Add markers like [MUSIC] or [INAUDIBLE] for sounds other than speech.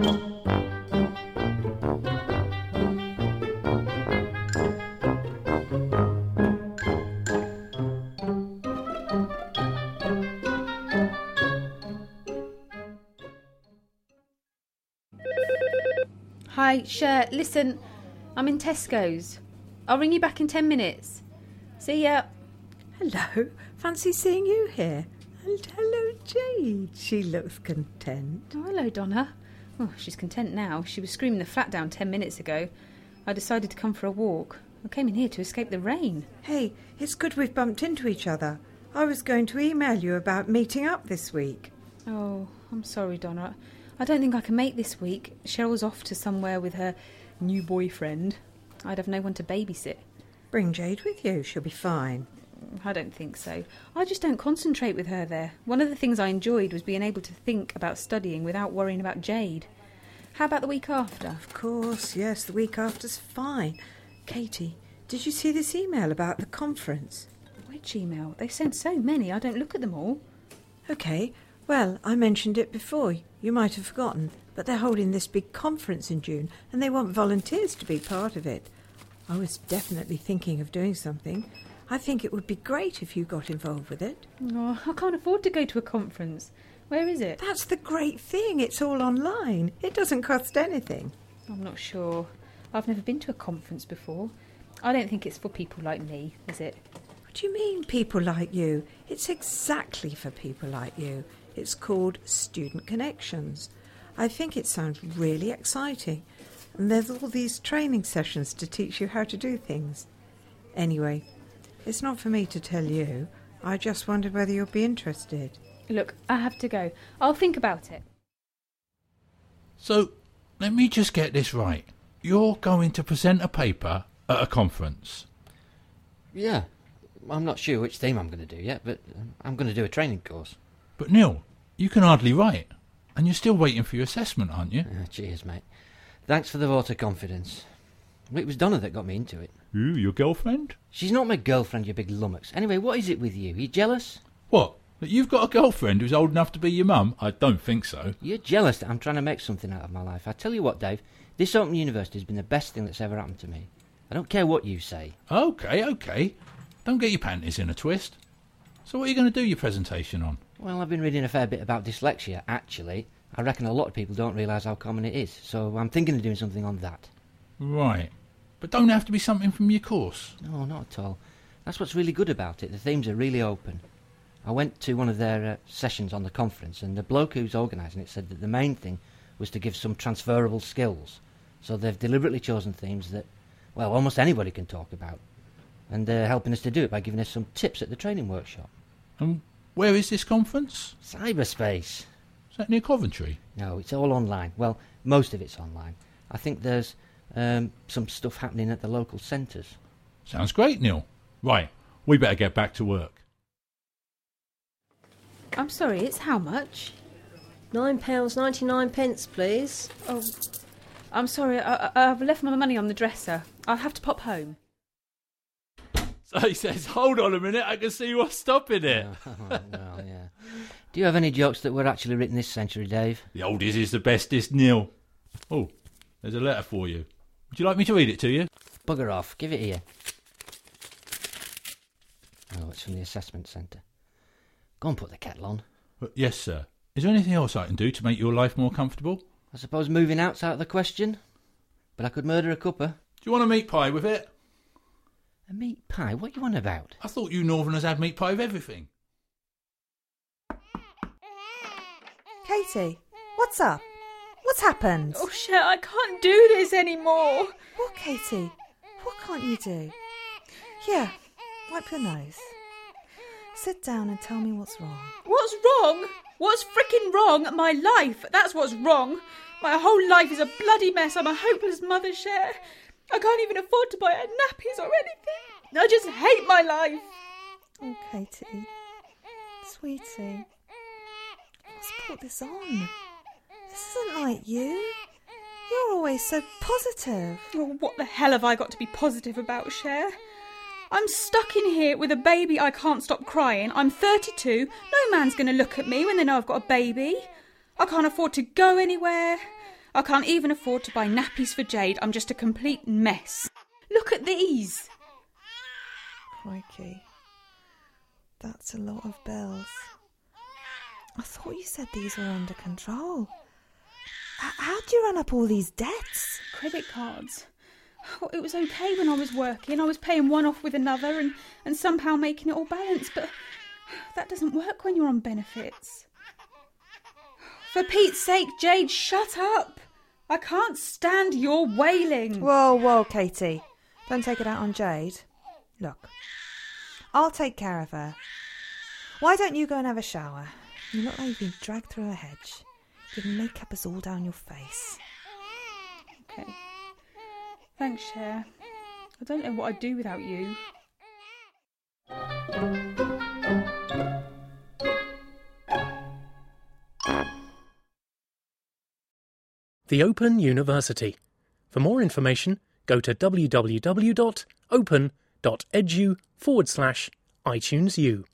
Hi, Cher, listen, I'm in Tesco's. I'll ring you back in ten minutes. See ya. Hello, fancy seeing you here. And hello, Jade. She looks content. Oh, hello, Donna. Oh, she's content now. She was screaming the flat down ten minutes ago. I decided to come for a walk. I came in here to escape the rain. Hey, it's good we've bumped into each other. I was going to email you about meeting up this week. Oh, I'm sorry, Donna. I don't think I can make this week. Cheryl's off to somewhere with her new boyfriend. I'd have no one to babysit. Bring Jade with you. She'll be fine. I don't think so. I just don't concentrate with her there. One of the things I enjoyed was being able to think about studying without worrying about Jade. How about the week after? Of course, yes, the week after's fine. Katie, did you see this email about the conference? Which email? They sent so many, I don't look at them all. Okay, well, I mentioned it before. You might have forgotten, but they're holding this big conference in June and they want volunteers to be part of it. I was definitely thinking of doing something. I think it would be great if you got involved with it. Oh, I can't afford to go to a conference. Where is it? That's the great thing. It's all online. It doesn't cost anything. I'm not sure. I've never been to a conference before. I don't think it's for people like me, is it? What do you mean, people like you? It's exactly for people like you. It's called Student Connections. I think it sounds really exciting. And there's all these training sessions to teach you how to do things. Anyway, it's not for me to tell you. I just wondered whether you'd be interested. Look, I have to go. I'll think about it. So, let me just get this right. You're going to present a paper at a conference. Yeah. I'm not sure which theme I'm going to do yet, but um, I'm going to do a training course. But Neil, you can hardly write. And you're still waiting for your assessment, aren't you? Uh, cheers, mate. Thanks for the vote of confidence. It was Donna that got me into it. Who, your girlfriend? She's not my girlfriend, you big lummox. Anyway, what is it with you? You jealous? What? That you've got a girlfriend who's old enough to be your mum? I don't think so. You're jealous that I'm trying to make something out of my life. I tell you what, Dave, this Open University has been the best thing that's ever happened to me. I don't care what you say. Okay, okay. Don't get your panties in a twist. So what are you going to do your presentation on? Well, I've been reading a fair bit about dyslexia, actually. I reckon a lot of people don't realise how common it is, so I'm thinking of doing something on that. Right. But don't have to be something from your course. No, not at all. That's what's really good about it. The themes are really open. I went to one of their uh, sessions on the conference, and the bloke who's organising it said that the main thing was to give some transferable skills. So they've deliberately chosen themes that, well, almost anybody can talk about. And they're helping us to do it by giving us some tips at the training workshop. And where is this conference? Cyberspace. Is that near Coventry? No, it's all online. Well, most of it's online. I think there's um, some stuff happening at the local centres. Sounds great, Neil. Right, we better get back to work. I'm sorry, it's how much? Nine pounds ninety nine pence, please. Oh, I'm sorry, I, I, I've left my money on the dresser. I'll have to pop home. [LAUGHS] So he says, hold on a minute, I can see what's stopping it. [LAUGHS] well, yeah. Do you have any jokes that were actually written this century, Dave? The oldest is the bestest, Neil. Oh, there's a letter for you. Would you like me to read it to you? Bugger off. Give it here. Oh, it's from the assessment centre. Go and put the kettle on. Uh, yes, sir. Is there anything else I can do to make your life more comfortable? I suppose moving out's out of the question. But I could murder a cuppa. Do you want a meat pie with it? A meat pie? What you on about? I thought you Northerners had meat pie with everything. Katie, what's up? What's happened? Oh, Cher, I can't do this anymore. What, Katie? What can't you do? Here, wipe your nose. Sit down and tell me what's wrong. What's wrong? What's frickin' wrong? My life. That's what's wrong. My whole life is a bloody mess. I'm a hopeless mother, Cher. I can't even afford to buy her nappies or anything. I just hate my life. Oh, Katie. Sweetie. Let's put this on. This isn't like you. You're always so positive. Oh, what the hell have I got to be positive about, Cher? I'm stuck in here with a baby I can't stop crying. I'm 32. No man's going to look at me when they know I've got a baby. I can't afford to go anywhere. I can't even afford to buy nappies for Jade. I'm just a complete mess. Look at these. Crikey. That's a lot of bills. I thought you said these were under control. H- how'd you run up all these debts? Credit cards. Oh, it was okay when I was working. I was paying one off with another and, and somehow making it all balance, but that doesn't work when you're on benefits. For Pete's sake, Jade, shut up! I can't stand your wailing. Whoa, whoa, Katie. Don't take it out on Jade. Look, I'll take care of her. Why don't you go and have a shower? You look like you've been dragged through a hedge. Your makeup is all down your face. Okay. Thanks, Cher. I don't know what I'd do without you. The Open University. For more information, go to www.open.edu forward slash iTunes U.